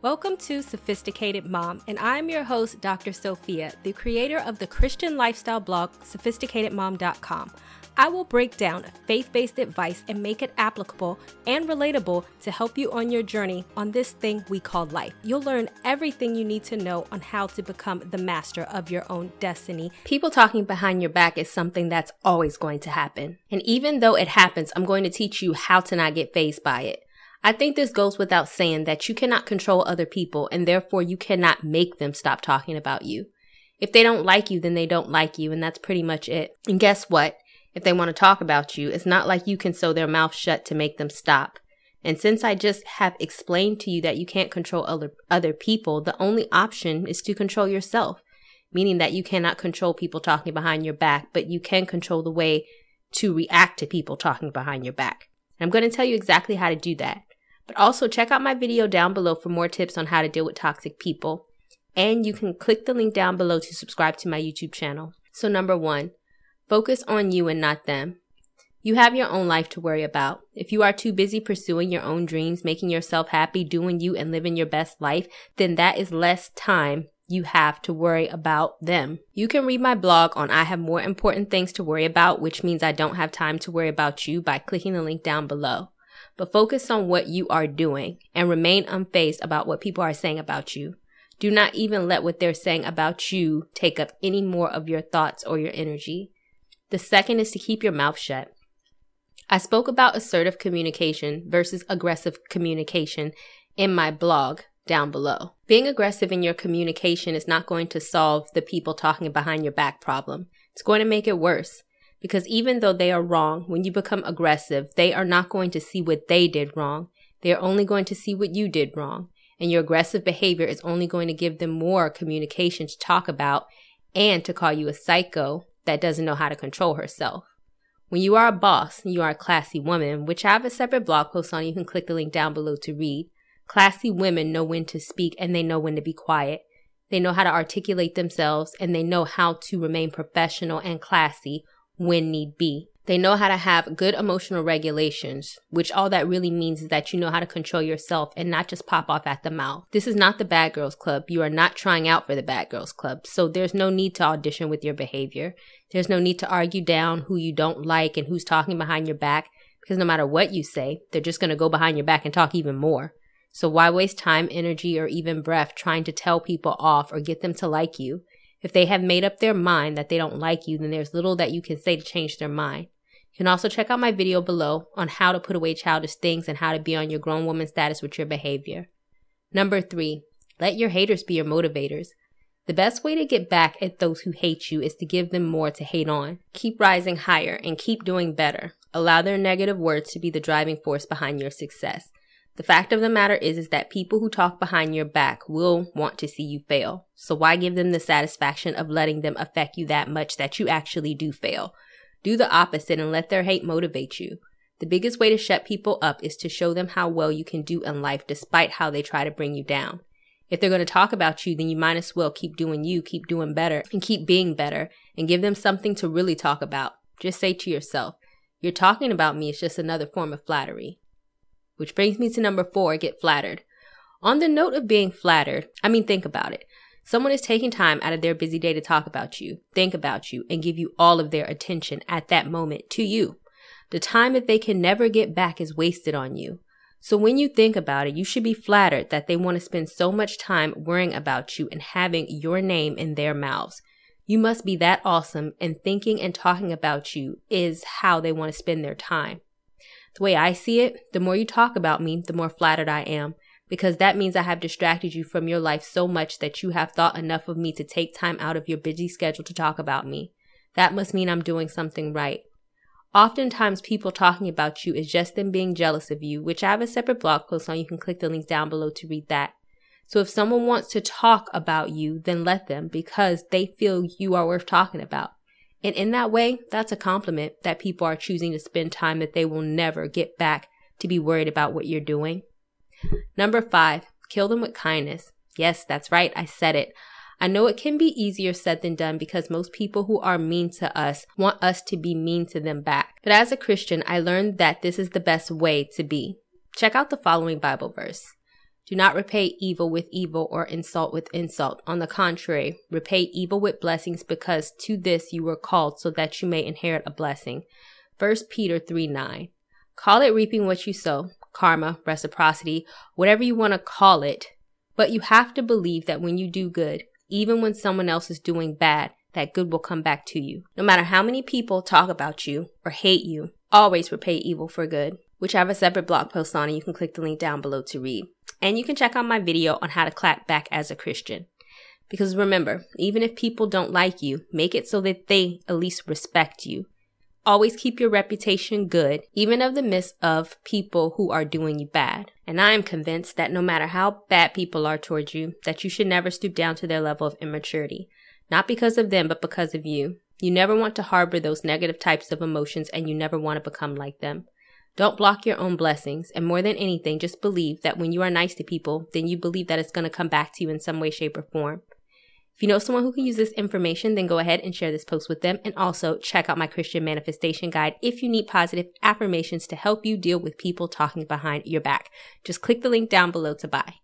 Welcome to Sophisticated Mom, and I'm your host, Dr. Sophia, the creator of the Christian lifestyle blog, sophisticatedmom.com. I will break down faith based advice and make it applicable and relatable to help you on your journey on this thing we call life. You'll learn everything you need to know on how to become the master of your own destiny. People talking behind your back is something that's always going to happen. And even though it happens, I'm going to teach you how to not get fazed by it. I think this goes without saying that you cannot control other people and therefore you cannot make them stop talking about you. If they don't like you, then they don't like you, and that's pretty much it. And guess what? If they want to talk about you, it's not like you can sew their mouth shut to make them stop. And since I just have explained to you that you can't control other, other people, the only option is to control yourself, meaning that you cannot control people talking behind your back, but you can control the way to react to people talking behind your back. I'm going to tell you exactly how to do that. But also check out my video down below for more tips on how to deal with toxic people. And you can click the link down below to subscribe to my YouTube channel. So number one, focus on you and not them. You have your own life to worry about. If you are too busy pursuing your own dreams, making yourself happy, doing you and living your best life, then that is less time you have to worry about them. You can read my blog on I have more important things to worry about, which means I don't have time to worry about you by clicking the link down below but focus on what you are doing and remain unfazed about what people are saying about you. Do not even let what they're saying about you take up any more of your thoughts or your energy. The second is to keep your mouth shut. I spoke about assertive communication versus aggressive communication in my blog down below. Being aggressive in your communication is not going to solve the people talking behind your back problem. It's going to make it worse. Because even though they are wrong, when you become aggressive, they are not going to see what they did wrong. They are only going to see what you did wrong. And your aggressive behavior is only going to give them more communication to talk about and to call you a psycho that doesn't know how to control herself. When you are a boss and you are a classy woman, which I have a separate blog post on, you can click the link down below to read. Classy women know when to speak and they know when to be quiet. They know how to articulate themselves and they know how to remain professional and classy when need be. They know how to have good emotional regulations, which all that really means is that you know how to control yourself and not just pop off at the mouth. This is not the bad girls club. You are not trying out for the bad girls club. So there's no need to audition with your behavior. There's no need to argue down who you don't like and who's talking behind your back because no matter what you say, they're just going to go behind your back and talk even more. So why waste time, energy, or even breath trying to tell people off or get them to like you? If they have made up their mind that they don't like you, then there's little that you can say to change their mind. You can also check out my video below on how to put away childish things and how to be on your grown woman status with your behavior. Number three, let your haters be your motivators. The best way to get back at those who hate you is to give them more to hate on. Keep rising higher and keep doing better. Allow their negative words to be the driving force behind your success. The fact of the matter is, is that people who talk behind your back will want to see you fail. So why give them the satisfaction of letting them affect you that much that you actually do fail? Do the opposite and let their hate motivate you. The biggest way to shut people up is to show them how well you can do in life despite how they try to bring you down. If they're going to talk about you, then you might as well keep doing you, keep doing better, and keep being better, and give them something to really talk about. Just say to yourself, you're talking about me, it's just another form of flattery. Which brings me to number four get flattered. On the note of being flattered, I mean, think about it. Someone is taking time out of their busy day to talk about you, think about you, and give you all of their attention at that moment to you. The time that they can never get back is wasted on you. So when you think about it, you should be flattered that they want to spend so much time worrying about you and having your name in their mouths. You must be that awesome, and thinking and talking about you is how they want to spend their time. The way I see it, the more you talk about me, the more flattered I am, because that means I have distracted you from your life so much that you have thought enough of me to take time out of your busy schedule to talk about me. That must mean I'm doing something right. Oftentimes, people talking about you is just them being jealous of you, which I have a separate blog post on. You can click the link down below to read that. So if someone wants to talk about you, then let them because they feel you are worth talking about. And in that way, that's a compliment that people are choosing to spend time that they will never get back to be worried about what you're doing. Number five, kill them with kindness. Yes, that's right. I said it. I know it can be easier said than done because most people who are mean to us want us to be mean to them back. But as a Christian, I learned that this is the best way to be. Check out the following Bible verse. Do not repay evil with evil or insult with insult. On the contrary, repay evil with blessings because to this you were called so that you may inherit a blessing. 1 Peter 3 9. Call it reaping what you sow, karma, reciprocity, whatever you want to call it. But you have to believe that when you do good, even when someone else is doing bad, that good will come back to you. No matter how many people talk about you or hate you, always repay evil for good, which I have a separate blog post on and you can click the link down below to read. And you can check out my video on how to clap back as a Christian. Because remember, even if people don't like you, make it so that they at least respect you. Always keep your reputation good, even of the midst of people who are doing you bad. And I am convinced that no matter how bad people are towards you, that you should never stoop down to their level of immaturity. Not because of them, but because of you. You never want to harbor those negative types of emotions and you never want to become like them. Don't block your own blessings. And more than anything, just believe that when you are nice to people, then you believe that it's going to come back to you in some way, shape, or form. If you know someone who can use this information, then go ahead and share this post with them. And also check out my Christian manifestation guide if you need positive affirmations to help you deal with people talking behind your back. Just click the link down below to buy.